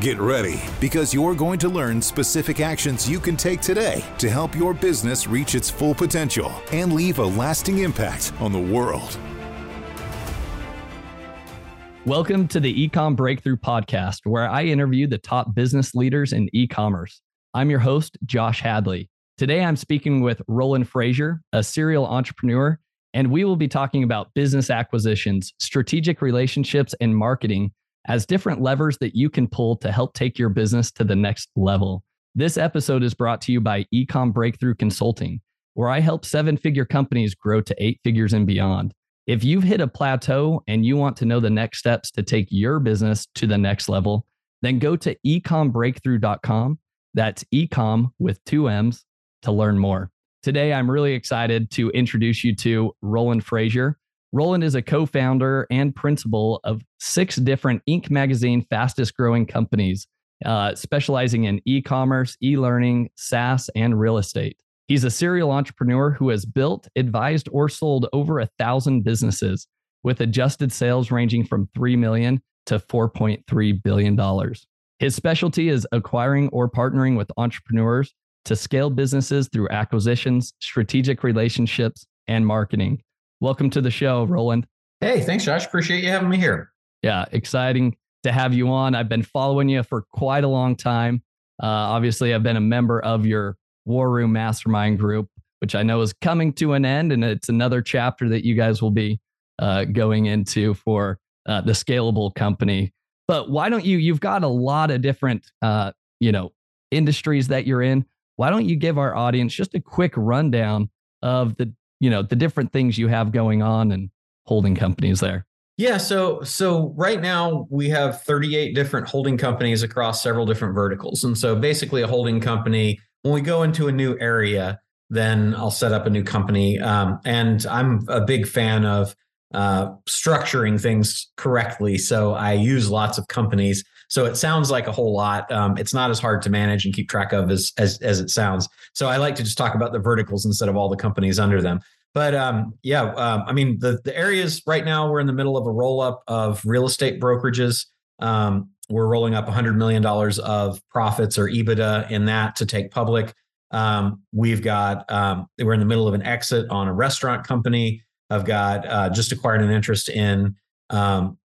Get ready because you're going to learn specific actions you can take today to help your business reach its full potential and leave a lasting impact on the world. Welcome to the eComm Breakthrough Podcast, where I interview the top business leaders in e commerce. I'm your host, Josh Hadley. Today, I'm speaking with Roland Frasier, a serial entrepreneur, and we will be talking about business acquisitions, strategic relationships, and marketing as different levers that you can pull to help take your business to the next level. This episode is brought to you by eComm Breakthrough Consulting, where I help seven figure companies grow to eight figures and beyond. If you've hit a plateau and you want to know the next steps to take your business to the next level, then go to ecommbreakthrough.com. That's ecom with two M's to learn more. Today, I'm really excited to introduce you to Roland Frasier. Roland is a co founder and principal of six different Inc. magazine fastest growing companies, uh, specializing in e commerce, e learning, SaaS, and real estate. He's a serial entrepreneur who has built, advised, or sold over a thousand businesses with adjusted sales ranging from 3 million to 4.3 billion dollars. His specialty is acquiring or partnering with entrepreneurs to scale businesses through acquisitions, strategic relationships, and marketing. Welcome to the show, Roland. Hey, thanks, Josh. Appreciate you having me here. Yeah, exciting to have you on. I've been following you for quite a long time. Uh, obviously, I've been a member of your War Room Mastermind group, which I know is coming to an end, and it's another chapter that you guys will be uh, going into for uh, the scalable company. But why don't you? You've got a lot of different, uh, you know, industries that you're in why don't you give our audience just a quick rundown of the you know the different things you have going on and holding companies there. Yeah so so right now we have 38 different holding companies across several different verticals. And so basically a holding company when we go into a new area then i'll set up a new company. Um, and i'm a big fan of uh, structuring things correctly. So i use lots of companies so it sounds like a whole lot. Um, it's not as hard to manage and keep track of as, as as it sounds. So I like to just talk about the verticals instead of all the companies under them. But um, yeah, um, I mean the the areas right now we're in the middle of a roll up of real estate brokerages. Um, we're rolling up 100 million dollars of profits or EBITDA in that to take public. Um, we've got um, we're in the middle of an exit on a restaurant company. I've got uh, just acquired an interest in um,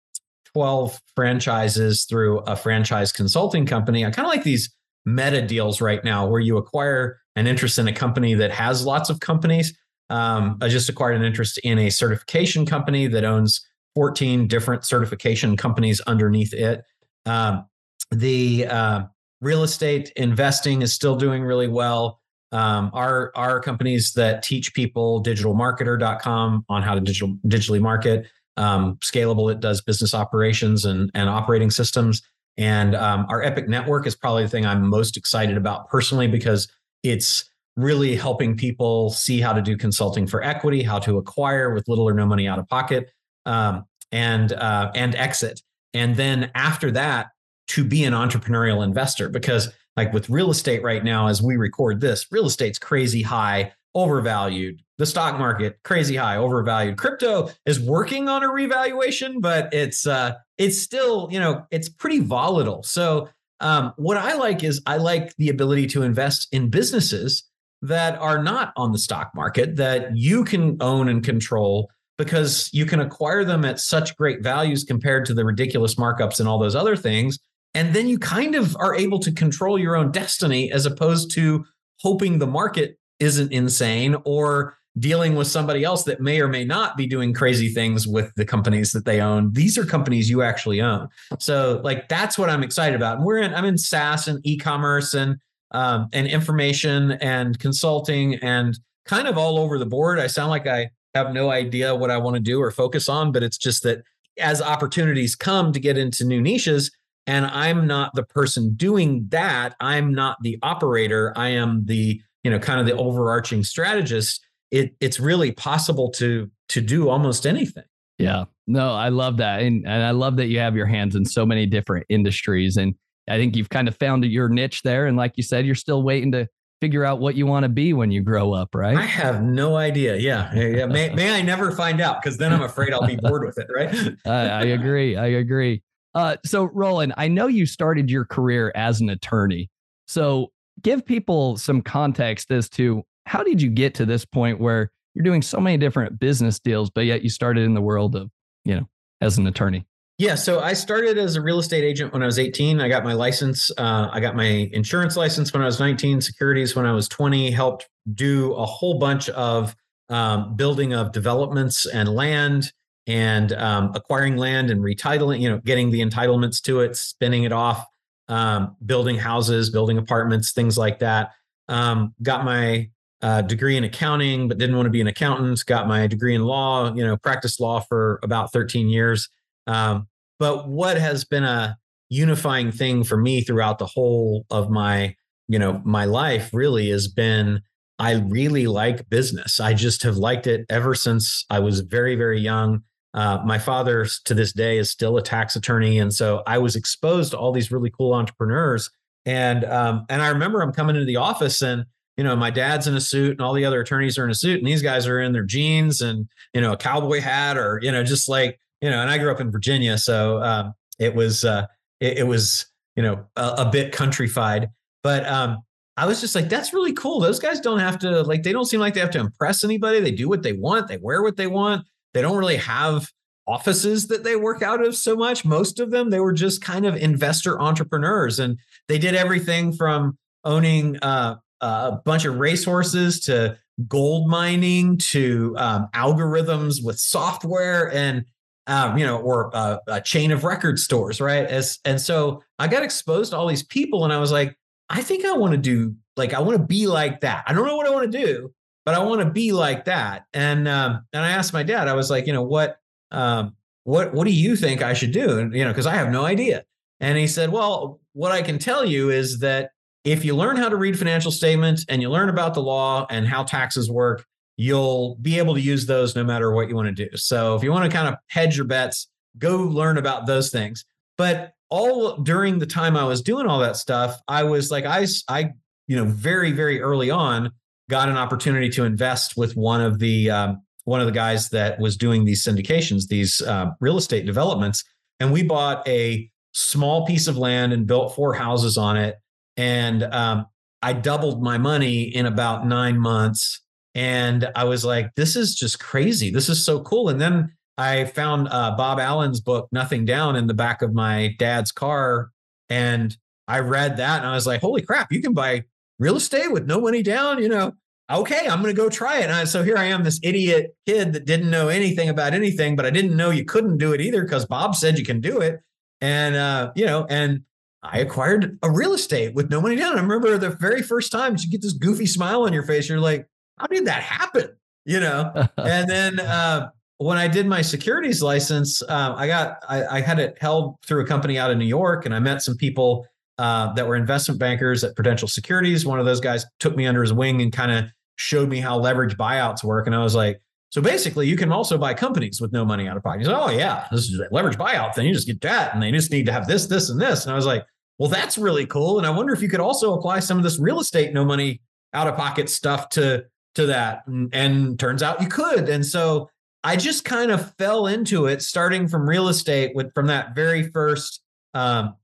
12 franchises through a franchise consulting company. I kind of like these meta deals right now where you acquire an interest in a company that has lots of companies. Um, I just acquired an interest in a certification company that owns 14 different certification companies underneath it. Um, the uh, real estate investing is still doing really well. Um, our our companies that teach people digitalmarketer.com on how to digital digitally market um, scalable. It does business operations and, and operating systems. And um, our Epic network is probably the thing I'm most excited about personally because it's really helping people see how to do consulting for equity, how to acquire with little or no money out of pocket, um, and uh, and exit. And then after that, to be an entrepreneurial investor because like with real estate right now, as we record this, real estate's crazy high overvalued. The stock market crazy high, overvalued. Crypto is working on a revaluation, but it's uh, it's still you know it's pretty volatile. So um, what I like is I like the ability to invest in businesses that are not on the stock market that you can own and control because you can acquire them at such great values compared to the ridiculous markups and all those other things. And then you kind of are able to control your own destiny as opposed to hoping the market isn't insane or dealing with somebody else that may or may not be doing crazy things with the companies that they own. These are companies you actually own. So like that's what I'm excited about. And we're in I'm in SaaS and e-commerce and um, and information and consulting and kind of all over the board. I sound like I have no idea what I want to do or focus on, but it's just that as opportunities come to get into new niches, and I'm not the person doing that, I'm not the operator, I am the you know kind of the overarching strategist it, it's really possible to to do almost anything. Yeah. No, I love that. And, and I love that you have your hands in so many different industries. And I think you've kind of found your niche there. And like you said, you're still waiting to figure out what you want to be when you grow up, right? I have no idea. Yeah. yeah. May, may I never find out because then I'm afraid I'll be bored with it, right? I, I agree. I agree. Uh, so, Roland, I know you started your career as an attorney. So, give people some context as to how did you get to this point where you're doing so many different business deals, but yet you started in the world of, you know, as an attorney? Yeah, so I started as a real estate agent when I was 18. I got my license. Uh, I got my insurance license when I was 19, securities when I was 20, helped do a whole bunch of um, building of developments and land and um, acquiring land and retitling, you know, getting the entitlements to it, spinning it off, um, building houses, building apartments, things like that. Um, got my uh, degree in accounting, but didn't want to be an accountant. Got my degree in law, you know, practiced law for about 13 years. Um, but what has been a unifying thing for me throughout the whole of my, you know, my life really has been I really like business. I just have liked it ever since I was very, very young. Uh, my father, to this day, is still a tax attorney, and so I was exposed to all these really cool entrepreneurs. And um, and I remember I'm coming into the office, and you know, my dad's in a suit and all the other attorneys are in a suit and these guys are in their jeans and, you know, a cowboy hat or, you know, just like, you know, and I grew up in Virginia. So um, it was, uh, it, it was, you know, a, a bit countrified, but um, I was just like, that's really cool. Those guys don't have to, like, they don't seem like they have to impress anybody. They do what they want, they wear what they want. They don't really have offices that they work out of so much. Most of them, they were just kind of investor entrepreneurs and they did everything from owning uh, a bunch of racehorses to gold mining to um, algorithms with software and um, you know or uh, a chain of record stores right? As and so i got exposed to all these people and i was like i think i want to do like i want to be like that. I don't know what i want to do but i want to be like that. And um, and i asked my dad i was like you know what um, what what do you think i should do? And you know because i have no idea. And he said well what i can tell you is that if you learn how to read financial statements and you learn about the law and how taxes work, you'll be able to use those no matter what you want to do. So if you want to kind of hedge your bets, go learn about those things. But all during the time I was doing all that stuff, I was like, I, I, you know, very, very early on, got an opportunity to invest with one of the um, one of the guys that was doing these syndications, these uh, real estate developments, and we bought a small piece of land and built four houses on it and um, I doubled my money in about nine months. And I was like, this is just crazy. This is so cool. And then I found uh, Bob Allen's book, Nothing Down, in the back of my dad's car. And I read that and I was like, holy crap, you can buy real estate with no money down, you know. Okay, I'm going to go try it. And so here I am, this idiot kid that didn't know anything about anything, but I didn't know you couldn't do it either because Bob said you can do it. And, uh, you know, and I acquired a real estate with no money down. I remember the very first time you get this goofy smile on your face. You're like, how did that happen? You know? and then uh, when I did my securities license, uh, I got, I, I, had it held through a company out of New York and I met some people uh, that were investment bankers at Prudential Securities. One of those guys took me under his wing and kind of showed me how leverage buyouts work. And I was like, so basically, you can also buy companies with no money out of pocket. He's like, oh yeah, this is a leverage buyout thing. You just get that, and they just need to have this, this, and this. And I was like, well, that's really cool. And I wonder if you could also apply some of this real estate no money out of pocket stuff to to that. And, and turns out you could. And so I just kind of fell into it, starting from real estate with from that very first um,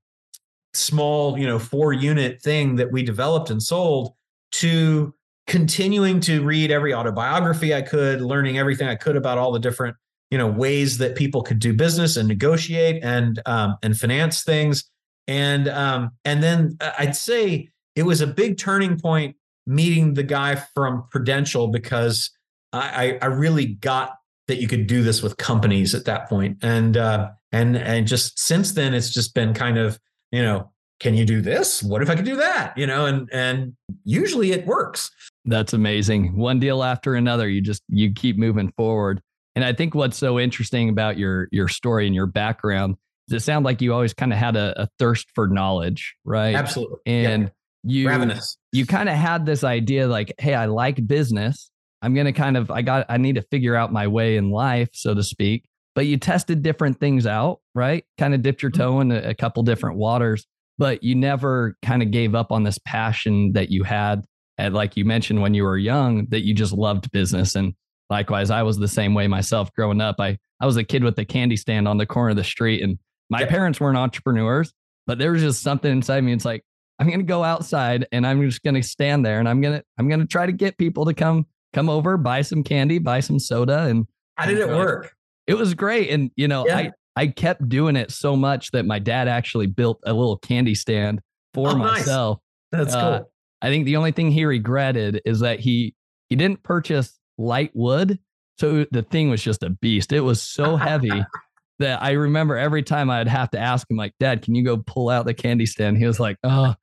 small, you know, four unit thing that we developed and sold to continuing to read every autobiography I could, learning everything I could about all the different you know ways that people could do business and negotiate and um, and finance things. And um, and then uh, I'd say it was a big turning point meeting the guy from Prudential because I, I really got that you could do this with companies at that point. And uh, and and just since then it's just been kind of you know can you do this what if i could do that you know and and usually it works that's amazing. One deal after another, you just you keep moving forward. And I think what's so interesting about your your story and your background is it sounds like you always kind of had a, a, thirst for knowledge, right? Absolutely. And yeah. you Ravenous. you kind of had this idea like, hey, I like business, I'm going to kind of, I got, I need to figure out my way in life, so to speak. But you tested different things out, right? Kind of dipped your Mm-hmm. toe in a, a couple different waters, but you never kind of gave up on this passion that you had. And like you mentioned when you were young, that you just loved business. And likewise, I was the same way myself growing up. I, I was a kid with a candy stand on the corner of the street, and my Yeah. parents weren't entrepreneurs, but there was just something inside me. It's like, I'm going to go outside and I'm just going to stand there and I'm going to I'm going to try to get people to come come over, buy some candy, buy some soda and How did it work? it was great and you know, Yeah. I I kept doing it so much that my dad actually built a little candy stand for Oh, nice. myself. That's Uh, cool. I think the only thing he regretted is that he he didn't purchase light wood, so the thing was just a beast. It was so heavy that I remember every time I'd have to ask him, like, "Dad, can you go pull out the candy stand?" He was like, "Oh,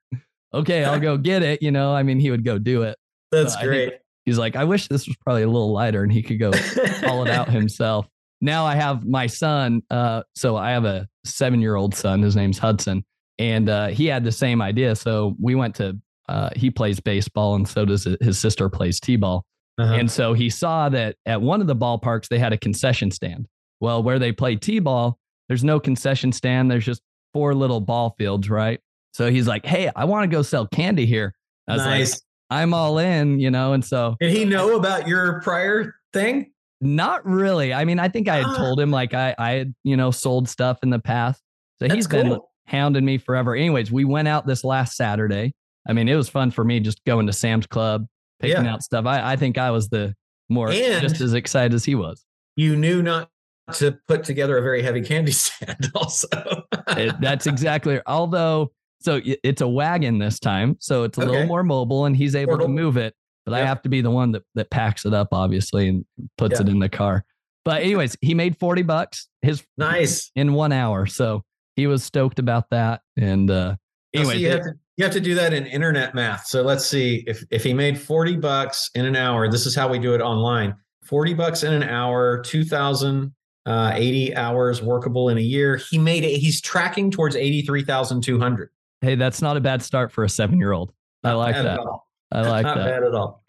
okay, I'll go get it." You know, I mean, he would go do it. That's think- great. He's like, "I wish this was probably a little lighter," and he could go haul it out himself. Now I have my son. Uh, so I have a seven year old son. His name's Hudson, and uh, he had the same idea. So we went to. Uh, he plays baseball, and so does his- sister plays t-ball. Uh-huh. And so he saw that at one of the ballparks they had a concession stand. Well, where they play t-ball, there's no concession stand. There's just four little ball fields, right? So he's like, "Hey, I want to go sell candy here." I was like, nice. "I'm all in," you know. And so Did he know about your prior thing? Not really. I mean, I think I had Ah. told him like I, I had, you know, sold stuff in the past. So That's he's been hounding me forever. Anyways, we went out this last Saturday. I mean, it was fun for me just going to Sam's Club, picking Yeah. out stuff. I, I think I was the more And- just as excited as he was. You knew not to put together a very heavy candy stand, also. It, that's exactly. Although, so it's a wagon this time, so it's a little more mobile, and he's able to move it. But I have to be the one that that packs it up, obviously, and puts Yeah. it in the car. But anyways, he made forty bucks. His nice. in one hour. So he was stoked about that. And uh anyway, you have to you have to do that in internet math. So let's see if if he made 40 bucks in an hour, this is how we do it online. 40 bucks in an hour, 2000 uh 80 hours workable in a year. He made it he's tracking towards 83,200. hey, that's not a bad start for a seven year old. I like that. all. I like Not that. bad at all.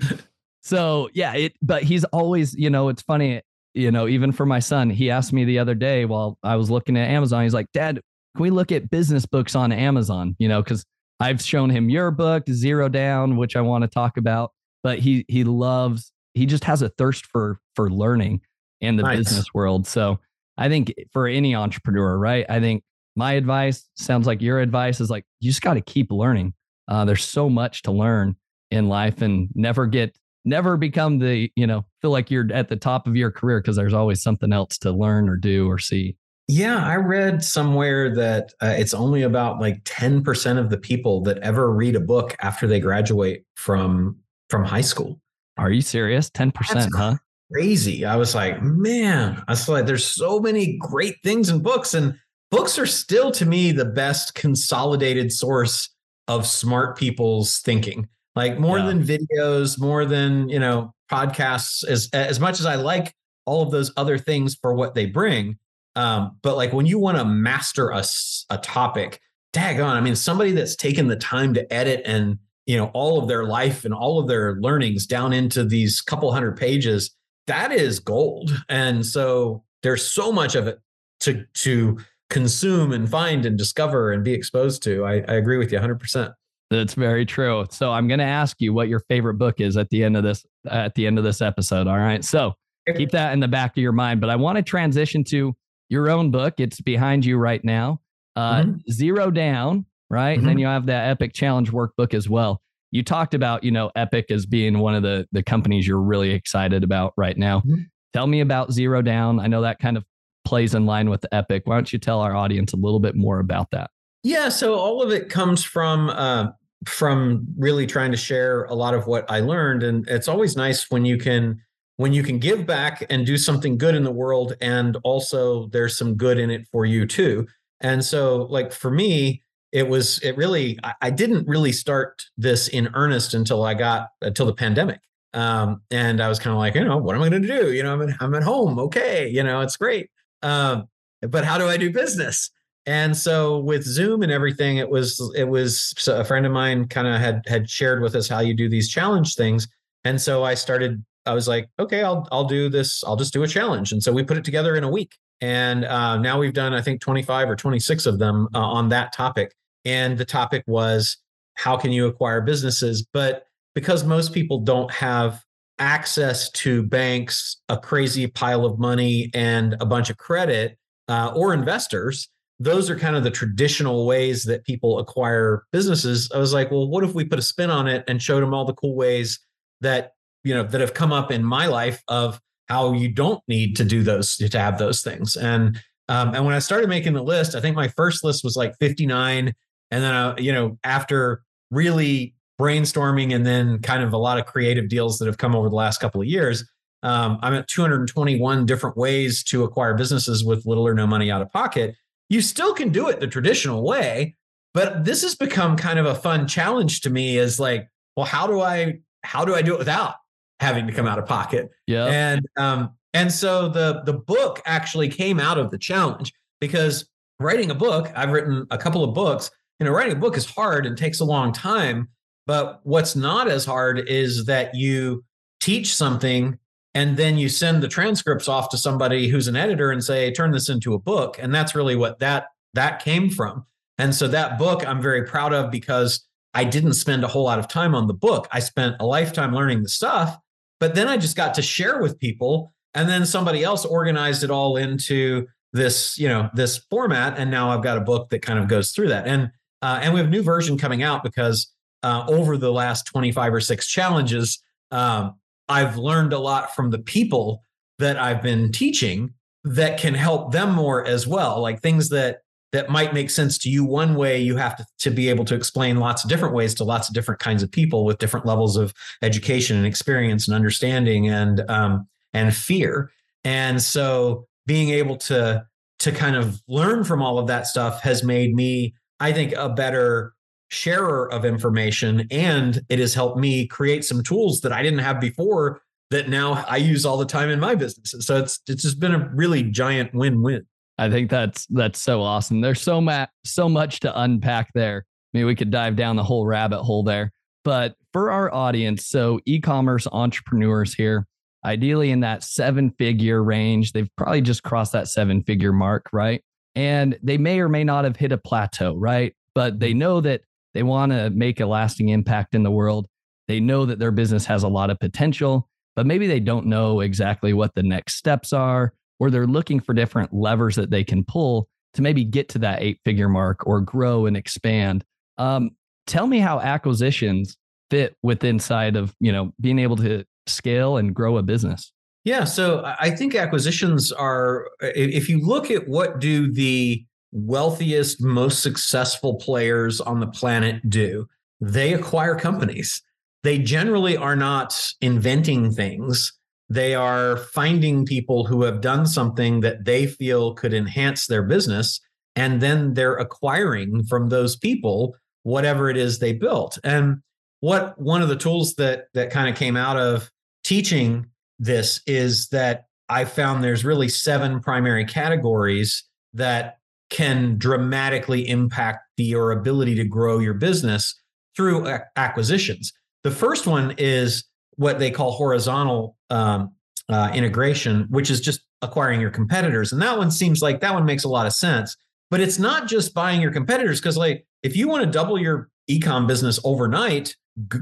So yeah, it but he's always, you know, it's funny, you know, even for my son, he asked me the other day while I was looking at Amazon, he's like, Dad, can we look at business books on Amazon? You know, because I've shown him your book, Zero Down, which I want to talk about. But he he loves, he just has a thirst for for learning in the Nice. business world. So I think for any entrepreneur, right? I think my advice sounds like your advice is like you just got to keep learning. Uh, there's so much to learn in life and never get never become the you know feel like you're at the top of your career because there's always something else to learn or do or see Yeah, I read somewhere that uh, it's only about like 10% of the people that ever read a book after they graduate from from high school. are you serious 10% That's huh Crazy. I was like, man, I was like, there's so many great things in books, and books are still to me the best consolidated source of smart people's thinking. Like more Yeah. than videos, more than you know podcasts. As as much as I like all of those other things for what they bring, um, but like when you want to master a, a topic, daggone, I mean, somebody that's taken the time to edit and you know all of their life and all of their learnings down into these couple hundred pages, that is gold. And so there's so much of it to to consume and find and discover and be exposed to. I, I agree with you 100. That's very true. So i'm going to ask you what your favorite book is at the end of this at the end of this episode all right? So keep that in the back of your mind but i want to transition to your own book. It's behind you right now uh, Mhm. zero down right? And then Mhm. you have that epic challenge workbook as well. You talked about you know epic as being one of the the companies you're really excited about right now. Mhm. tell me about zero down. I know that kind of plays in line with epic. Why don't you tell our audience a little bit more about that Yeah, so all of it comes from uh, from really trying to share a lot of what I learned, and it's always nice when you can when you can give back and do something good in the world, and also there's some good in it for you too. And so, like for me, it was it really I, didn't really start this in earnest until I got until the pandemic. Um, and I was kind of like, you know, what am I going to do? You know, I'm at, I'm at home. Okay, you know, it's great. Um, but how do I do business? And so with Zoom and everything, it was it was so a friend of mine kind of had had shared with us how you do these challenge things. And so I started I was like, okay, I'll I'll do this. I'll just do a challenge. And so we put it together in a week. And uh, now we've done, I think, 25 or 26 of them uh, on that topic. And the topic was how can you acquire businesses? But because most people don't have access to banks, a crazy pile of money, and a bunch of credit uh, or investors, those are kind of the traditional ways that people acquire businesses. I was like, well, what if we put a spin on it and showed them all the cool ways that you know that have come up in my life of how you don't need to do those to have those things. And um, and when I started making the list, I think my first list was like 59, and then I, you know after really brainstorming and then kind of a lot of creative deals that have come over the last couple of years. Um, I'm at 221 different ways to acquire businesses with little or no money out of pocket you still can do it the traditional way but this has become kind of a fun challenge to me is like well how do i how do i do it without having to come out of pocket? Yeah. And um and so the the book actually came out of the challenge because writing a book i've written a couple of books you know writing a book is hard and takes a long time but what's not as hard is that you teach something and then you send the transcripts off to somebody who's an editor and say turn this into a book. And that's really what that that came from. And so that book i'm very proud of because i didn't spend a whole lot of time on the book. I spent a lifetime learning the stuff but then i just got to share with people and then somebody else organized it all into this you know this format and now i've got a book that kind of goes through that. And uh, and we have a new version coming out because uh, over the last 25 or 6 challenges um, I've learned a lot from the people that I've been teaching that can help them more as well. Like things that that might make sense to you one way, you have to, to be able to explain lots of different ways to lots of different kinds of people with different levels of education and experience and understanding and um, and fear. And so being able to to kind of learn from all of that stuff has made me, I think, a better sharer of information and it has helped me create some tools that I didn't have before that now I use all the time in my businesses. So it's it's just been a really giant win-win. I think that's that's so awesome. There's so much so much to unpack there. I mean, we could dive down the whole rabbit hole there. But for our audience, so e-commerce entrepreneurs here, ideally in that seven-figure range, they've probably just crossed that seven-figure mark, right? And they may or may not have hit a plateau, right? But they mm-hmm. know that they want to make a lasting impact in the world. They know that their business has a lot of potential, but maybe they don't know exactly what the next steps are, or they're looking for different levers that they can pull to maybe get to that eight figure mark or grow and expand. Um, tell me how acquisitions fit with inside of you know being able to scale and grow a business. Yeah, so I think acquisitions are if you look at what do the wealthiest, most successful players on the planet do. They acquire companies. They generally are not inventing things. They are finding people who have done something that they feel could enhance their business. And then they're acquiring from those people whatever it is they built. And what one of the tools that that kind of came out of teaching this is that I found there's really seven primary categories that can dramatically impact the, your ability to grow your business through acquisitions. The first one is what they call horizontal um, uh, integration, which is just acquiring your competitors. And that one seems like that one makes a lot of sense. But it's not just buying your competitors because, like, if you want to double your ecom business overnight,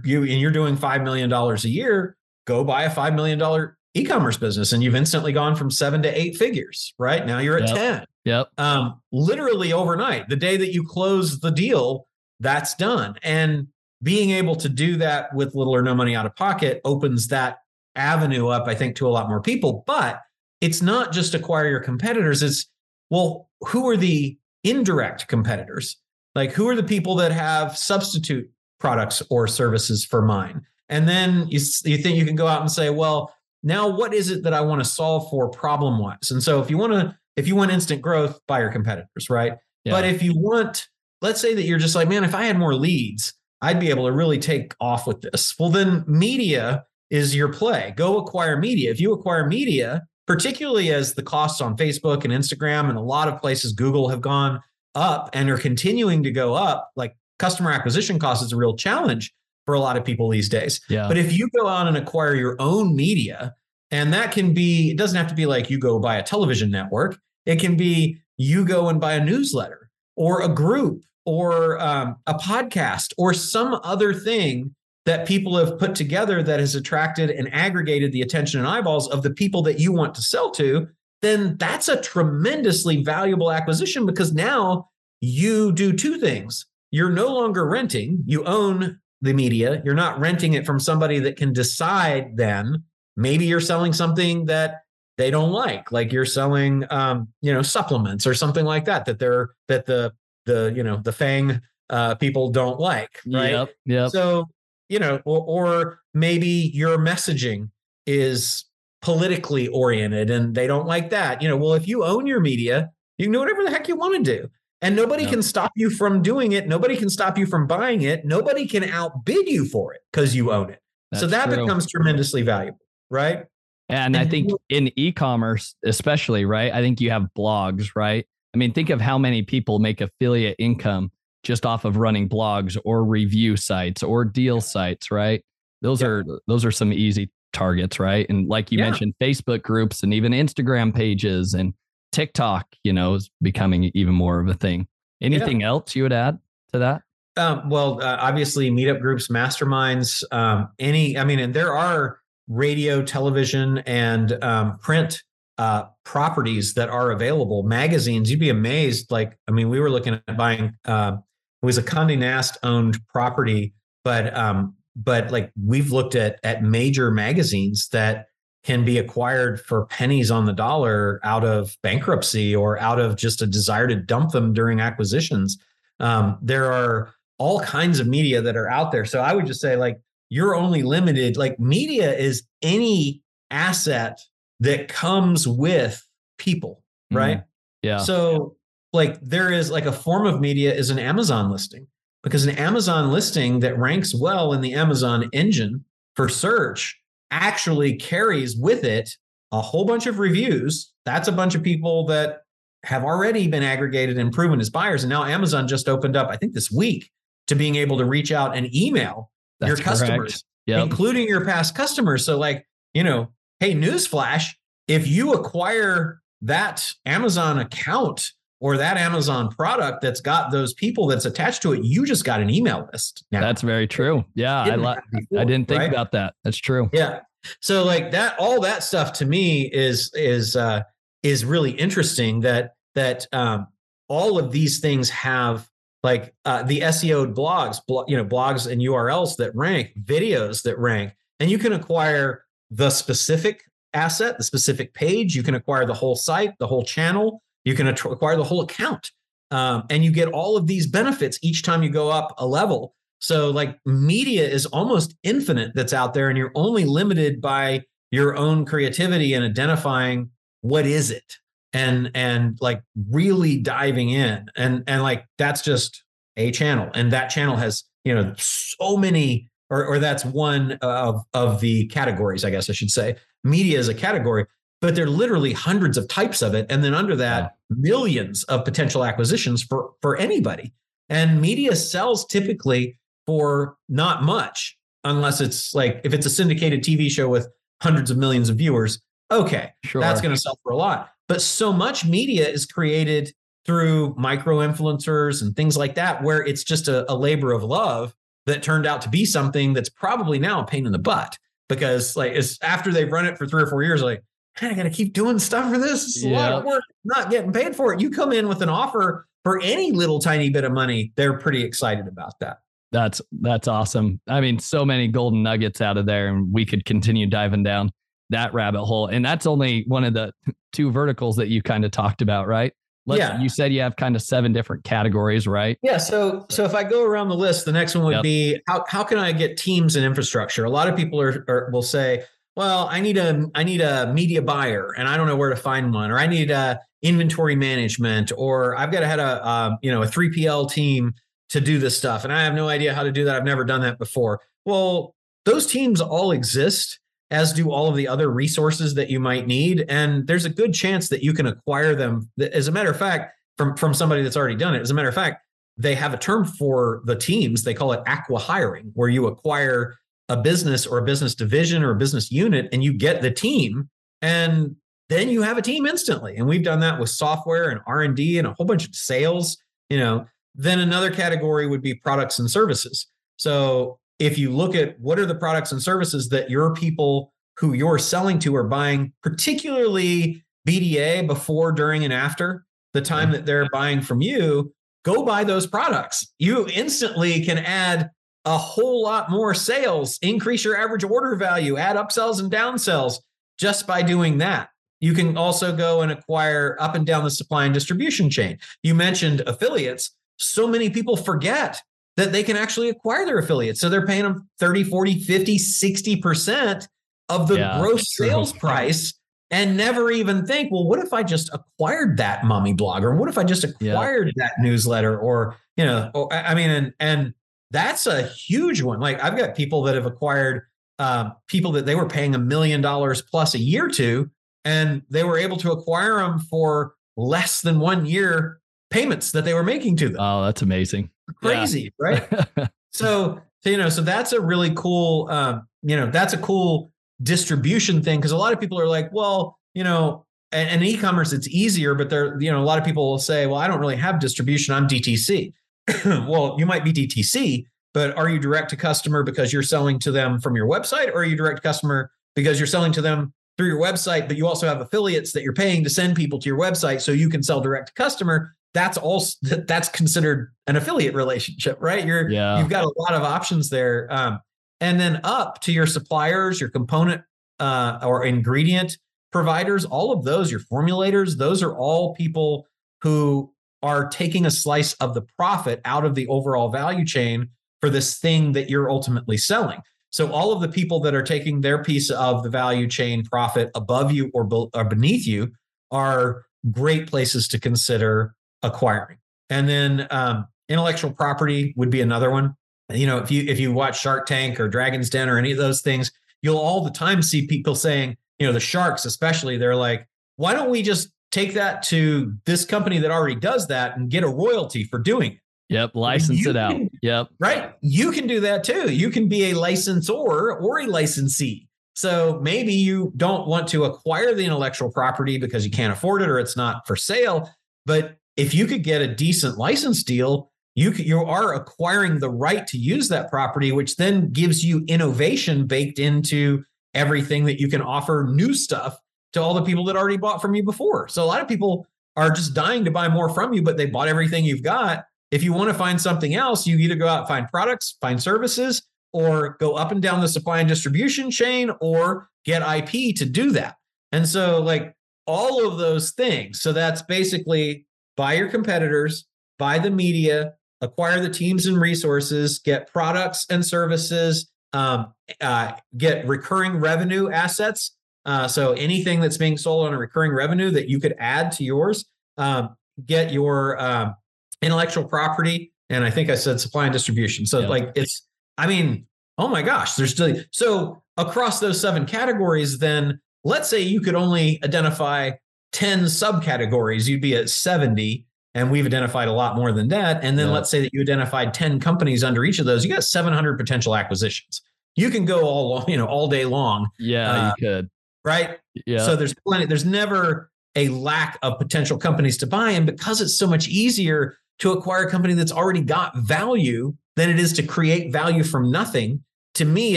you and you're doing five million dollars a year, go buy a five million dollar e-commerce business, and you've instantly gone from seven to eight figures. Right now, you're at yep. ten. Yep. Um, literally overnight, the day that you close the deal, that's done. And being able to do that with little or no money out of pocket opens that avenue up, I think, to a lot more people. But it's not just acquire your competitors. It's, well, who are the indirect competitors? Like, who are the people that have substitute products or services for mine? And then you, you think you can go out and say, well, now what is it that I want to solve for problem wise? And so if you want to if you want instant growth, buy your competitors, right? Yeah. But if you want, let's say that you're just like, man, if I had more leads, I'd be able to really take off with this. Well, then media is your play. Go acquire media. If you acquire media, particularly as the costs on Facebook and Instagram and a lot of places, Google have gone up and are continuing to go up, like customer acquisition costs is a real challenge. for a lot of people these days. Yeah. But if you go out and acquire your own media, and that can be, it doesn't have to be like you go buy a television network. It can be you go and buy a newsletter or a group or um, a podcast or some other thing that people have put together that has attracted and aggregated the attention and eyeballs of the people that you want to sell to, then that's a tremendously valuable acquisition because now you do two things. You're no longer renting, you own the media. You're not renting it from somebody that can decide then. Maybe you're selling something that they don't like, like you're selling um, you know, supplements or something like that, that they're that the the you know the FAANG uh people don't like, right? Yep. Yep. So, you know, or, or maybe your messaging is politically oriented and they don't like that. You know, well, if you own your media, you can do whatever the heck you want to do. And nobody can stop you from doing it. Nobody can stop you from buying it. Nobody can outbid you for it because you own it. so that true. becomes tremendously valuable, right? And I think in e-commerce, especially, right? I think you have blogs, right? I mean, think of how many people make affiliate income just off of running blogs or review sites or deal sites, right? Those Yeah. are those are some easy targets, right? And like you Yeah. mentioned, Facebook groups and even Instagram pages and TikTok, you know, is becoming even more of a thing. Anything else you would add to that? Um, well, uh, obviously, meetup groups, masterminds, um, any, I mean, and there are radio, television, and um, print uh, properties that are available, magazines. You'd be amazed. Like, I mean, we were looking at buying, uh, it was a Condé Nast owned property, but, um, but like we've looked at, at major magazines that can be acquired for pennies on the dollar out of bankruptcy or out of just a desire to dump them during acquisitions. Um, there are all kinds of media that are out there. So I would just say, like, you're only limited. Like, media is any asset that comes with people, right? Mm, Yeah. So, like, there is like a form of media is an Amazon listing because an Amazon listing that ranks well in the Amazon engine for search actually carries with it a whole bunch of reviews. That's a bunch of people that have already been aggregated and proven as buyers. And now Amazon just opened up, I think this week, to being able to reach out and email That's correct. customers Yep. including your past customers. So, like, you know, hey, newsflash, if you acquire that Amazon account or that Amazon product that's got those people that's attached to it, you just got an email list. Now. That's very true. Yeah. I, Didn't before, I didn't think right? about that. That's true. Yeah. So like that, all that stuff to me is is uh, is really interesting. That that um, all of these things have like uh, the SEO blogs, blo- you know, blogs and URLs that rank, videos that rank, and you can acquire the specific asset, the specific page. You can acquire the whole site, the whole channel. You can acquire the whole account, um, and you get all of these benefits each time you go up a level. So, like, media is almost infinite that's out there, and you're only limited by your own creativity and identifying what is it, and and like really diving in, and and like that's just a channel, and that channel has you know so many, or or that's one of of the categories, I guess I should say. Media is a category, but there are literally hundreds of types of it, and then under that, millions of potential acquisitions for for anybody. And media sells typically for not much unless it's like if it's a syndicated TV show with hundreds of millions of viewers, okay, Sure. that's going to sell for a lot. But so much media is created through micro influencers and things like that, where it's just a, a labor of love that turned out to be something that's probably now a pain in the butt because like it's after they've run it for three or four years, like, man, I got to keep doing stuff for this. It's a lot of work, not getting paid for it. You come in with an offer for any little tiny bit of money, they're pretty excited about that. That's that's awesome. I mean, so many golden nuggets out of there, and we could continue diving down that rabbit hole. And that's only one of the two verticals that you kind of talked about, right? Let's, Yeah. You said you have kind of seven different categories, right? Yeah. So so if I go around the list, the next one would Yep. be how how can I get teams and infrastructure? A lot of people are, are will say, well, I need a I need a media buyer, and I don't know where to find one, or I need a inventory management, or I've got to have a um, you know a three PL team to do this stuff, and I have no idea how to do that. I've never done that before. Well, those teams all exist, as do all of the other resources that you might need, and there's a good chance that you can acquire them. As a matter of fact, from from somebody that's already done it. As a matter of fact they have a term for the teams. They call it acqui-hiring, where you acquire a business or a business division or a business unit and you get the team and then you have a team instantly. And we've done that with software and R&D and a whole bunch of sales, you know. Then another category would be products and services. So if you look at what are the products and services that your people who you're selling to are buying, particularly BDA before, during, and after the time that they're buying from you, go buy those products. You instantly can add a whole lot more sales, increase your average order value, add upsells and downsells just by doing that. You can also go and acquire up and down the supply and distribution chain. You mentioned affiliates. So many people forget that they can actually acquire their affiliates. So they're paying them 30, 40, 50, 60% of the yeah, gross sales price and never even think, well, what if I just acquired that mummy blogger? what if I just acquired yeah. that newsletter or, you know, or, I mean, and, and that's a huge one. Like I've got people that have acquired uh, people that they were paying a million dollars plus a year to, and they were able to acquire them for less than one year payments that they were making to them. Oh, that's amazing. Crazy, yeah. right? so, so, you know, so that's a really cool, um, you know, that's a cool distribution thing because a lot of people are like, well, you know, and, and e-commerce it's easier, but there, you know, a lot of people will say, well, I don't really have distribution. I'm DTC. well, you might be DTC, but are you direct to customer because you're selling to them from your website, or are you direct to customer because you're selling to them through your website, but you also have affiliates that you're paying to send people to your website so you can sell direct to customer? That's also that's considered an affiliate relationship, right? You're yeah. you've got a lot of options there. Um, and then up to your suppliers, your component uh, or ingredient providers, all of those, your formulators, those are all people who are taking a slice of the profit out of the overall value chain for this thing that you're ultimately selling. So all of the people that are taking their piece of the value chain profit above you or, be- or beneath you are great places to consider acquiring. And then um, intellectual property would be another one you know if you if you watch shark tank or dragon's den or any of those things you'll all the time see people saying you know the sharks especially they're like why don't we just take that to this company that already does that and get a royalty for doing it Yep, license you it out. Can, yep. Right. You can do that too. You can be a licensor or a licensee. So maybe you don't want to acquire the intellectual property because you can't afford it or it's not for sale. But if you could get a decent license deal, you you are acquiring the right to use that property which then gives you innovation baked into everything that you can offer new stuff to all the people that already bought from you before. So a lot of people are just dying to buy more from you but they bought everything you've got. If you want to find something else you either go out and find products find services or go up and down the supply and distribution chain or get ip to do that. And so like all of those things. So that's basically buy your competitors buy the media acquire the teams and resources, get products and services, um, uh, get recurring revenue assets. Uh, so anything that's being sold on a recurring revenue that you could add to yours, um, get your um, intellectual property, and I think I said supply and distribution. So yeah. like it's, I mean, oh my gosh, there's still so across those seven categories. Then let's say you could only identify ten subcategories, you'd be at seventy and we've identified a lot more than that. And then yeah. let's say that you identified 10 companies under each of those, you got 700 potential acquisitions. You can go all you know all day long. Yeah, uh, you could. Right. Yeah. So there's plenty. There's never a lack of potential companies to buy, and because it's so much easier to acquire a company that's already got value than it is to create value from nothing. To me,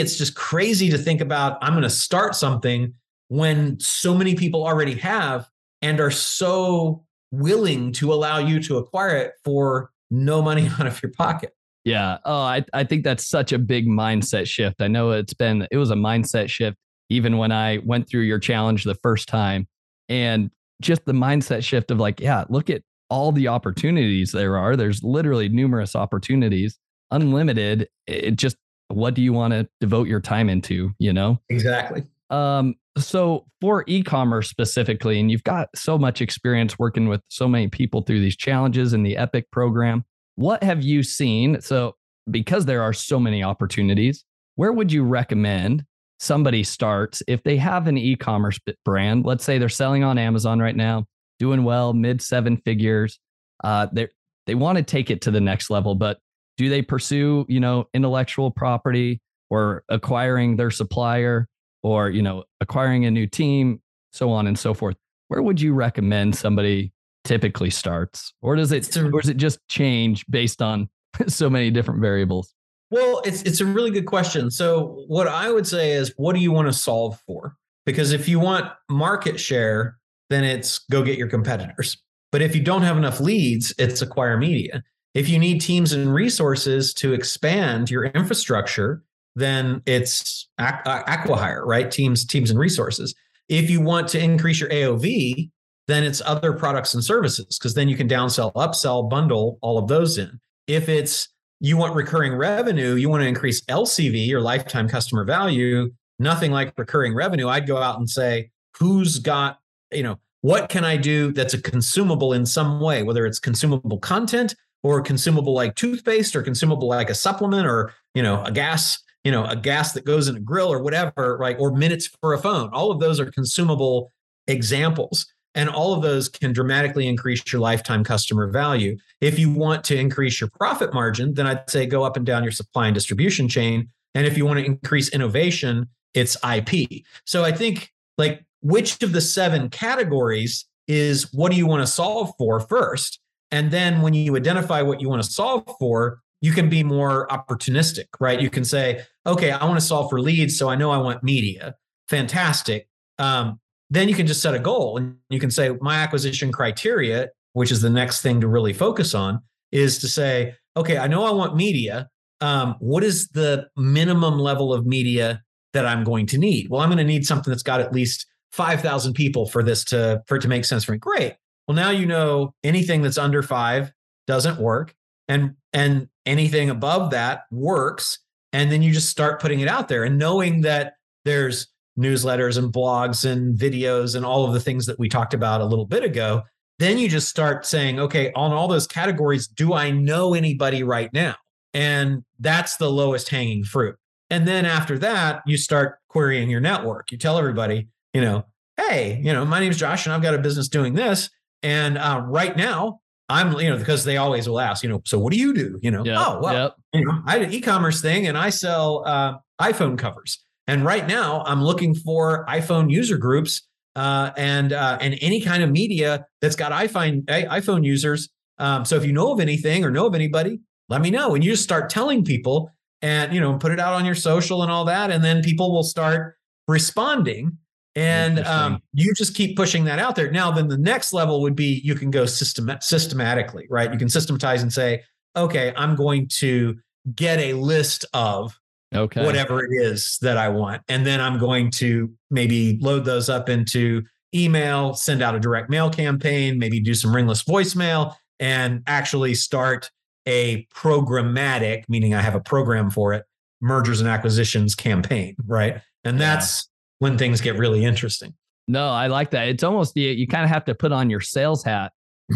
it's just crazy to think about. I'm going to start something when so many people already have and are so willing to allow you to acquire it for no money out of your pocket. Yeah. Oh, I, I think that's such a big mindset shift. I know it's been, it was a mindset shift even when I went through your challenge the first time. And just the mindset shift of like, yeah, look at all the opportunities there are. There's literally numerous opportunities, unlimited. It just, what do you want to devote your time into, you know? Exactly. Um, so for e-commerce specifically, and you've got so much experience working with so many people through these challenges in the Epic program, what have you seen? So because there are so many opportunities, where would you recommend somebody starts if they have an e-commerce brand? Let's say they're selling on Amazon right now, doing well, mid seven figures. Uh, they they want to take it to the next level, but do they pursue, you know, intellectual property or acquiring their supplier or, you know, acquiring a new team, so on and so forth? Where would you recommend somebody typically starts? Or does it or does it just change based on so many different variables? Well, it's it's a really good question. So what I would say is what do you want to solve for? Because if you want market share, then it's go get your competitors. But if you don't have enough leads, it's acquire media. If you need teams and resources to expand your infrastructure, then it's uh, acquihire, right? Teams, teams and resources. If you want to increase your AOV, then it's other products and services because then you can downsell, upsell, bundle all of those in. If it's you want recurring revenue, you want to increase LCV or lifetime customer value, nothing like recurring revenue. I'd go out and say, who's got, you know, what can I do that's a consumable in some way, whether it's consumable content or consumable like toothpaste or consumable like a supplement or, you know, a gas, you know, a gas that goes in a grill or whatever, right? Or minutes for a phone. All of those are consumable examples. And all of those can dramatically increase your lifetime customer value. If you want to increase your profit margin, then I'd say go up and down your supply and distribution chain. And if you want to increase innovation, it's IP. So I think like which of the seven categories is what do you want to solve for first? And then when you identify what you want to solve for, you can be more opportunistic, right? You can say, okay, I want to solve for leads. So I know I want media. Fantastic. Um, then you can just set a goal and you can say, my acquisition criteria, which is the next thing to really focus on, is to say, okay, I know I want media. Um, what is the minimum level of media that I'm going to need? Well, I'm going to need something that's got at least 5,000 people for this to for it to make sense for me. Great. Well, now you know anything that's under 5 doesn't work and and anything above that works and then you just start putting it out there and knowing that there's newsletters and blogs and videos and all of the things that we talked about a little bit ago then you just start saying okay on all those categories do i know anybody right now? And that's the lowest hanging fruit. And then after that you start querying your network. You tell everybody you know hey you know my name's josh and i've got a business doing this and uh, right now i'm you know because they always will ask you know so what do you do you know yep, oh well yep. you know i did an e-commerce thing and i sell uh, iphone covers and right now, I'm looking for iPhone user groups uh, and uh, and any kind of media that's got iPhone iPhone users. Um, so if you know of anything or know of anybody, let me know. And you just start telling people, and you know, put it out on your social and all that, and then people will start responding. And um, you just keep pushing that out there. Now, then the next level would be you can go system- systematically, right? You can systematize and say, okay, I'm going to get a list of okay whatever it is that i want and then i'm going to maybe load those up into email send out a direct mail campaign maybe do some ringless voicemail and actually start a programmatic meaning i have a program for it mergers and acquisitions campaign right and that's yeah. When things get really interesting no i like that it's almost you, you kind of have to put on your sales hat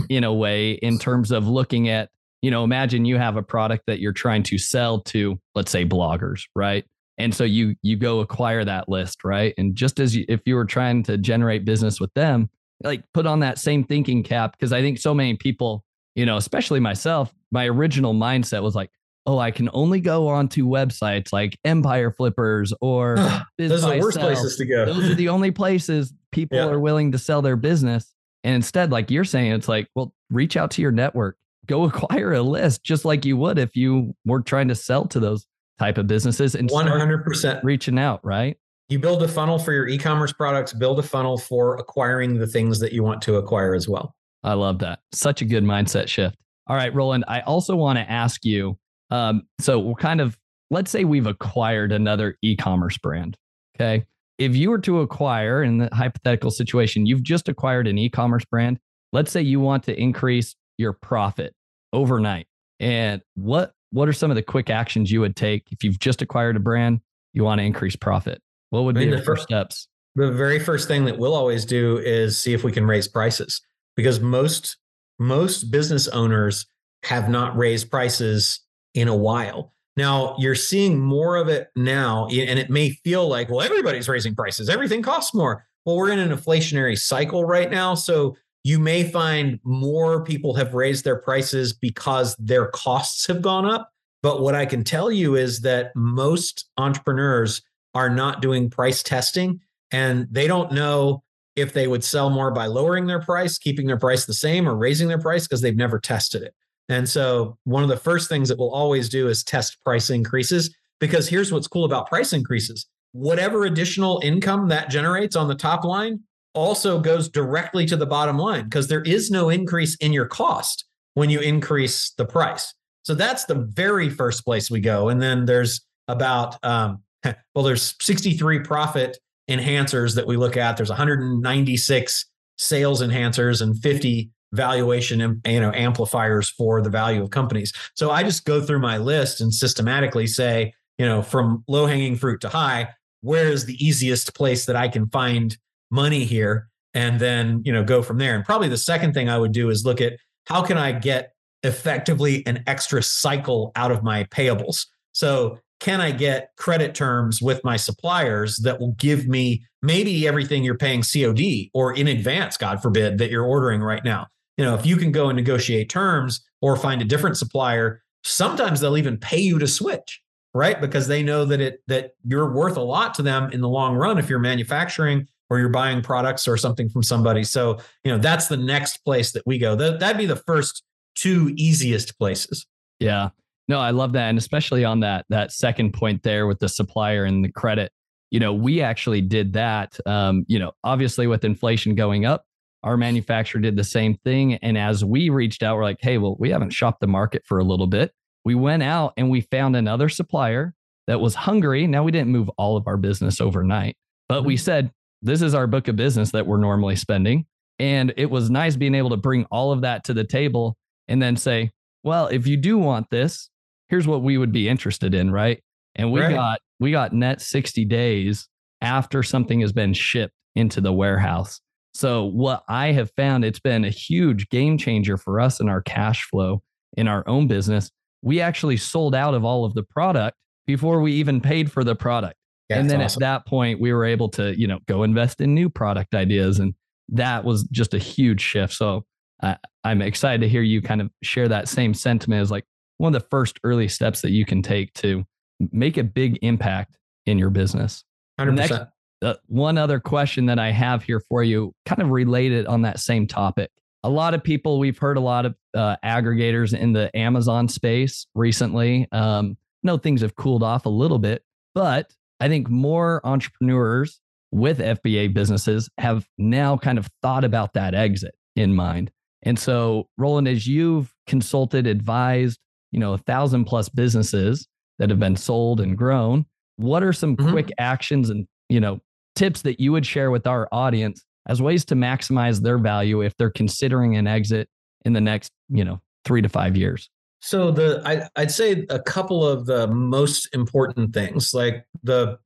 in a way in terms of looking at you know, imagine you have a product that you're trying to sell to, let's say bloggers, right? And so you you go acquire that list, right? And just as you, if you were trying to generate business with them, like put on that same thinking cap because I think so many people, you know, especially myself, my original mindset was like, oh, I can only go onto websites like Empire Flippers or those are the worst sell. places to go. Those are the only places people yeah. are willing to sell their business. And instead, like you're saying, it's like, well, reach out to your network, go acquire a list just like you would if you were trying to sell to those type of businesses and 100% reaching out, right? You build a funnel for your e-commerce products, build a funnel for acquiring the things that you want to acquire as well. I love that. Such a good mindset shift. All right, Roland, I also want to ask you um, so we're kind of let's say we've acquired another e-commerce brand. Okay. If you were to acquire in the hypothetical situation, you've just acquired an e-commerce brand. Let's say you want to increase your profit overnight. And what what are some of the quick actions you would take if you've just acquired a brand, you want to increase profit? What would I mean, be the first steps? The very first thing that we'll always do is see if we can raise prices because most most business owners have not raised prices in a while. Now, you're seeing more of it now and it may feel like, well, everybody's raising prices. Everything costs more. Well, we're in an inflationary cycle right now, so you may find more people have raised their prices because their costs have gone up. But what I can tell you is that most entrepreneurs are not doing price testing and they don't know if they would sell more by lowering their price, keeping their price the same, or raising their price because they've never tested it. And so, one of the first things that we'll always do is test price increases because here's what's cool about price increases whatever additional income that generates on the top line also goes directly to the bottom line because there is no increase in your cost when you increase the price. So that's the very first place we go. And then there's about, um, well, there's 63 profit enhancers that we look at. There's 196 sales enhancers and 50 valuation um, you know amplifiers for the value of companies. So I just go through my list and systematically say, you know, from low hanging fruit to high, where is the easiest place that I can find money here and then, you know, go from there. And probably the second thing I would do is look at how can I get effectively an extra cycle out of my payables. So can I get credit terms with my suppliers that will give me maybe everything you're paying COD or in advance, God forbid, that you're ordering right now? You know, if you can go and negotiate terms or find a different supplier, sometimes they'll even pay you to switch, right? Because they know that it that you're worth a lot to them in the long run if you're manufacturing or you're buying products or something from somebody. So, you know, that's the next place that we go. That that'd be the first two easiest places. Yeah. No, I love that. And especially on that that second point there with the supplier and the credit. You know, we actually did that. Um, you know, obviously with inflation going up, our manufacturer did the same thing. And as we reached out, we're like, hey, well, we haven't shopped the market for a little bit. We went out and we found another supplier that was hungry. Now we didn't move all of our business overnight, but we mm-hmm. said, this is our book of business that we're normally spending. And it was nice being able to bring all of that to the table and then say, well, if you do want this, here's what we would be interested in, right? And we right. got we got net 60 days after something has been shipped into the warehouse. So what I have found it's been a huge game changer for us in our cash flow in our own business. We actually sold out of all of the product before we even paid for the product. Yeah, and then awesome. at that point we were able to, you know, go invest in new product ideas and that was just a huge shift. So uh, I'm excited to hear you kind of share that same sentiment as like one of the first early steps that you can take to make a big impact in your business. 100%. Next, uh, one other question that I have here for you, kind of related on that same topic. A lot of people, we've heard a lot of uh, aggregators in the Amazon space recently. Um, no, things have cooled off a little bit, but I think more entrepreneurs with FBA businesses have now kind of thought about that exit in mind. And so, Roland, as you've consulted, advised, you know, a thousand plus businesses that have been sold and grown, what are some mm-hmm. quick actions and, you know, tips that you would share with our audience as ways to maximize their value if they're considering an exit in the next, you know, three to five years? So the I, I'd say a couple of the most important things, like the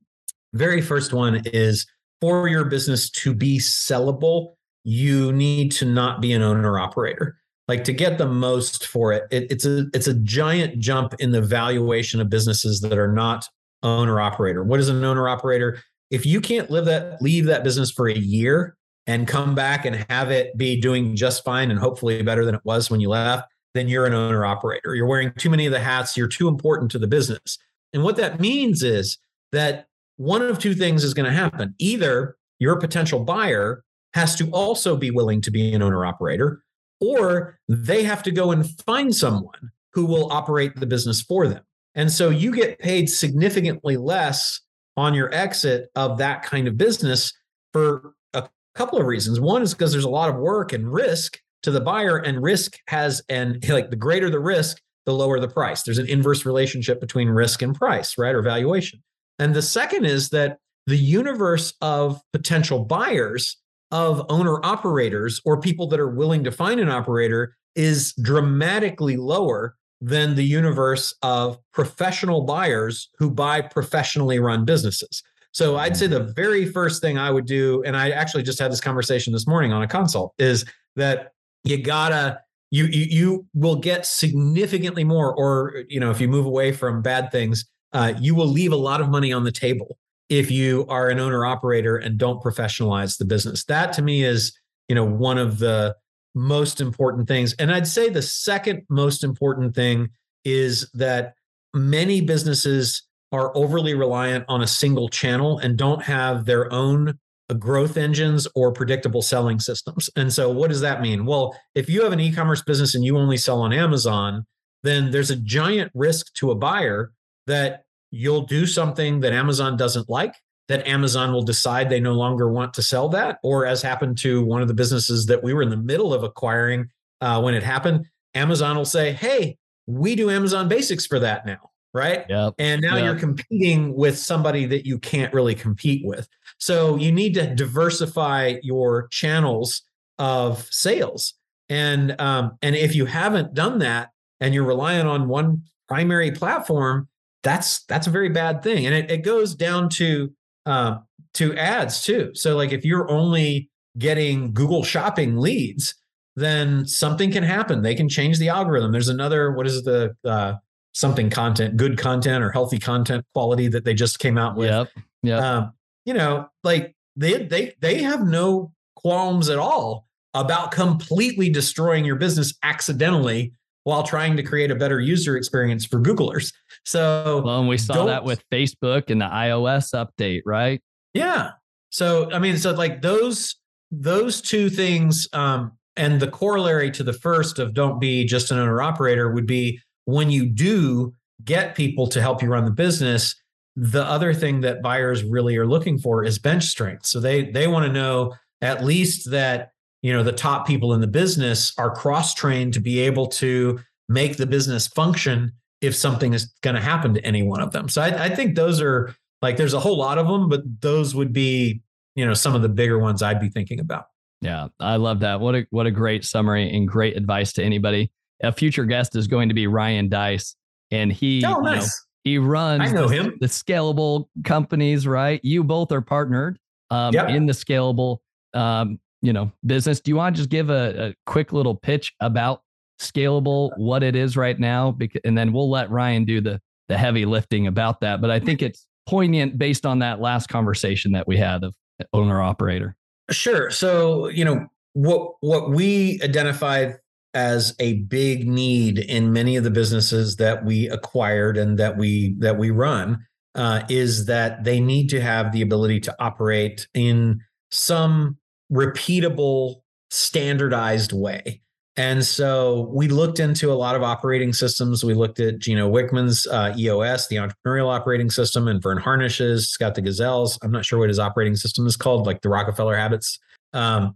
very first one is for your business to be sellable, you need to not be an owner operator. Like to get the most for it, it, it's a it's a giant jump in the valuation of businesses that are not owner operator. What is an owner operator? If you can't live that leave that business for a year and come back and have it be doing just fine and hopefully better than it was when you left, then you're an owner operator. You're wearing too many of the hats. You're too important to the business. And what that means is that one of two things is going to happen. Either your potential buyer has to also be willing to be an owner operator, or they have to go and find someone who will operate the business for them. And so you get paid significantly less on your exit of that kind of business for a couple of reasons. One is because there's a lot of work and risk to the buyer, and risk has and like the greater the risk, the lower the price. There's an inverse relationship between risk and price, right? Or valuation. And the second is that the universe of potential buyers of owner operators or people that are willing to find an operator is dramatically lower than the universe of professional buyers who buy professionally run businesses. So I'd say the very first thing I would do, and I actually just had this conversation this morning on a consult, is that you gotta you you, you will get significantly more, or you know, if you move away from bad things, uh, you will leave a lot of money on the table if you are an owner operator and don't professionalize the business. That to me is, you know, one of the most important things. And I'd say the second most important thing is that many businesses are overly reliant on a single channel and don't have their own growth engines or predictable selling systems. And so, what does that mean? Well, if you have an e commerce business and you only sell on Amazon, then there's a giant risk to a buyer that you'll do something that Amazon doesn't like, that Amazon will decide they no longer want to sell that. Or, as happened to one of the businesses that we were in the middle of acquiring uh, when it happened, Amazon will say, Hey, we do Amazon basics for that now right? Yep. And now yep. you're competing with somebody that you can't really compete with. So you need to diversify your channels of sales. And um, and if you haven't done that and you're relying on one primary platform, that's that's a very bad thing. And it, it goes down to uh, to ads too. So like if you're only getting Google Shopping leads, then something can happen. They can change the algorithm. There's another what is the uh, something content, good content or healthy content quality that they just came out with. Yep. Yeah. Um, you know, like they they they have no qualms at all about completely destroying your business accidentally while trying to create a better user experience for Googlers. So well, and we saw that with Facebook and the iOS update, right? Yeah. So I mean, so like those those two things, um, and the corollary to the first of don't be just an owner operator would be when you do get people to help you run the business, the other thing that buyers really are looking for is bench strength. So they they want to know at least that you know the top people in the business are cross trained to be able to make the business function if something is going to happen to any one of them. So I, I think those are like there's a whole lot of them, but those would be you know some of the bigger ones I'd be thinking about. Yeah, I love that. What a what a great summary and great advice to anybody a future guest is going to be Ryan Deiss, and he oh, nice. you know, he runs I know the, him. the scalable companies, right? You both are partnered um, yep. in the scalable um, you know business. Do you want to just give a, a quick little pitch about scalable, what it is right now, and then we'll let Ryan do the the heavy lifting about that. But I think it's poignant based on that last conversation that we had of owner operator. Sure. So you know what what we identified as a big need in many of the businesses that we acquired and that we that we run uh, is that they need to have the ability to operate in some repeatable standardized way and so we looked into a lot of operating systems. We looked at Gino Wickman's uh, EOS, the entrepreneurial operating system, and Verne Harnish's, Scott the Gazelles. I'm not sure what his operating system is called, like the Rockefeller Habits. Um,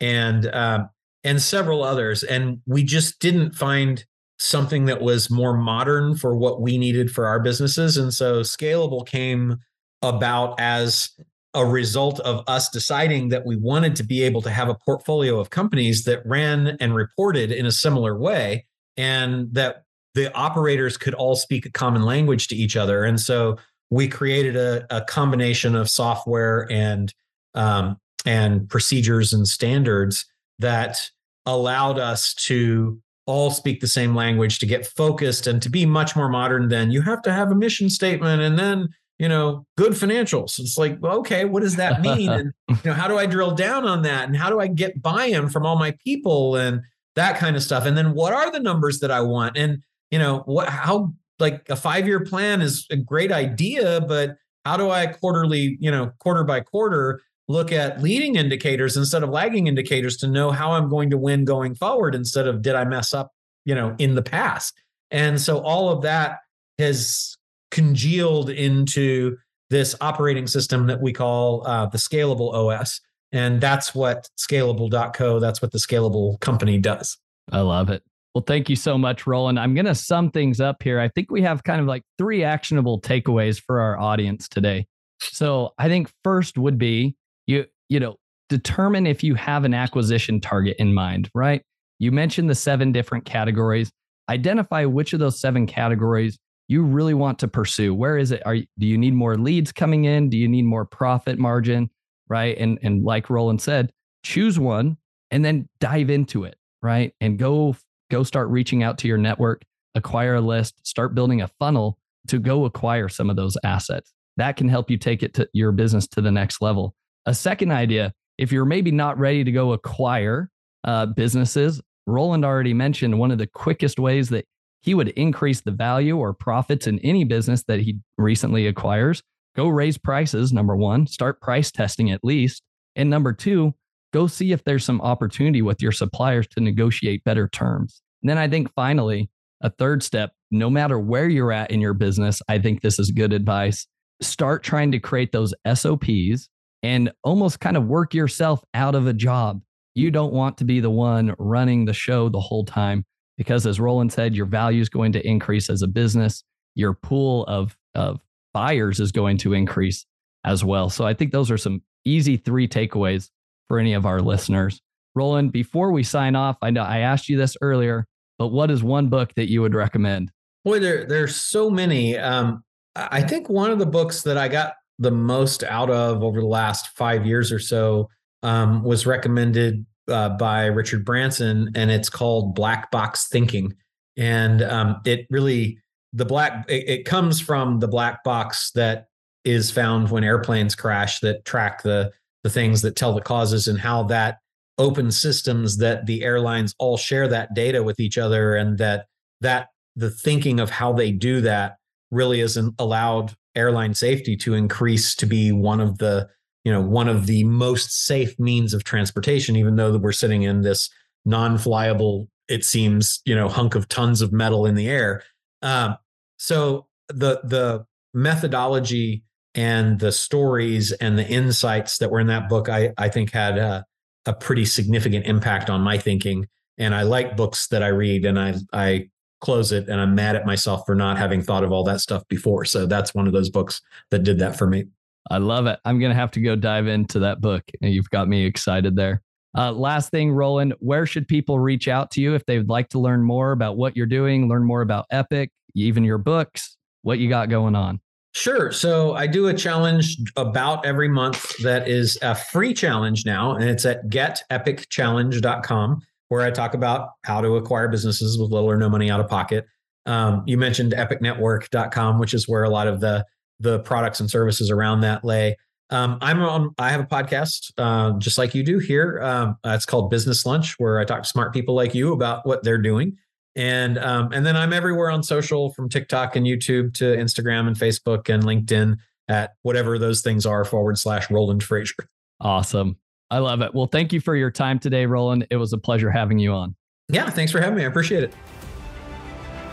and um, and several others. And we just didn't find something that was more modern for what we needed for our businesses. And so Scalable came about as a result of us deciding that we wanted to be able to have a portfolio of companies that ran and reported in a similar way and that the operators could all speak a common language to each other. And so we created a, a combination of software and um, and procedures and standards that allowed us to all speak the same language to get focused and to be much more modern than you have to have a mission statement and then you know good financials. It's like well, okay what does that mean? And you know how do i drill down on that? And how do i get buy-in from all my people and that kind of stuff? And then what are the numbers that i want? And you know what how like a five year plan is a great idea but how do i quarterly you know quarter by quarter look at leading indicators instead of lagging indicators to know how I'm going to win going forward instead of did I mess up, you know, in the past. And so all of that has congealed into this operating system that we call uh, the scalable OS. And that's what scalable.co, that's what the scalable company does. I love it. Well, thank you so much, Roland. I'm going to sum things up here. I think we have kind of like three actionable takeaways for our audience today. So I think first would be you you know determine if you have an acquisition target in mind right you mentioned the seven different categories identify which of those seven categories you really want to pursue? Where is it? Are do you need more leads coming in? Do you need more profit margin right? And and like roland said choose one and then dive into it right? And go go start reaching out to your network acquire a list start building a funnel to go acquire some of those assets. That can help you take it to your business to the next level. A second idea, if you're maybe not ready to go acquire, uh, businesses. Roland already mentioned one of the quickest ways that he would increase the value or profits in any business that he recently acquires. Go raise prices, number one, start price testing at least. And number two, go see if there's some opportunity with your suppliers to negotiate better terms. And then I think finally, a third step, no matter where you're at in your business, I think this is good advice. Start trying to create those SOPs and almost kind of work yourself out of a job. You don't want to be the one running the show the whole time because as Roland said, your value is going to increase as a business. Your pool of, of buyers is going to increase as well. So I think those are some easy three takeaways for any of our listeners. Roland, before we sign off, I know I asked you this earlier, but what is one book that you would recommend? Boy, there there's so many. Um, I think one of the books that I got the most out of over the last five years or so um, was recommended uh, by Richard Branson, and it's called Black Box Thinking. And um, it really the black it, it, comes from the black box that is found when airplanes crash that track the the things that tell the causes and how that open systems that the airlines all share that data with each other and that that the thinking of how they do that really isn't allowed airline safety to increase to be one of the you know one of the most safe means of transportation even though we're sitting in this non-flyable it seems you know hunk of tons of metal in the air. Um, so the the methodology and the stories and the insights that were in that book i i think had a, a pretty significant impact on my thinking. And i like books that i read and i i close it and i'm mad at myself for not having thought of all that stuff before. So that's one of those books that did that for me I love it. I'm going to have to go dive into that book. You've got me excited there. Uh, last thing, Roland, where should people reach out to you if they'd like to learn more about what you're doing, learn more about Epic, even your books, what you got going on? Sure. So I do a challenge about every month that is a free challenge now, and it's at getepicchallenge.com, where I talk about how to acquire businesses with little or no money out of pocket. Um, you mentioned epicnetwork.com, which is where a lot of the the products and services around that lay. Um, I'm on. I have a podcast, uh, just like you do here. Um, uh, it's called Business Lunch, where I talk to smart people like you about what they're doing. And um, and then I'm everywhere on social, from TikTok and YouTube to Instagram and Facebook and LinkedIn at whatever those things are forward slash Roland Frasier. Awesome. I love it. Well, thank you for your time today, Roland. It was a pleasure having you on. Yeah, thanks for having me. I appreciate it.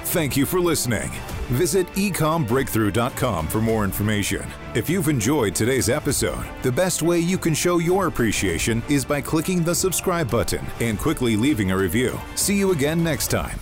Thank you for listening. Visit ecommbreakthrough.com for more information. If you've enjoyed today's episode, the best way you can show your appreciation is by clicking the subscribe button and quickly leaving a review. See you again next time.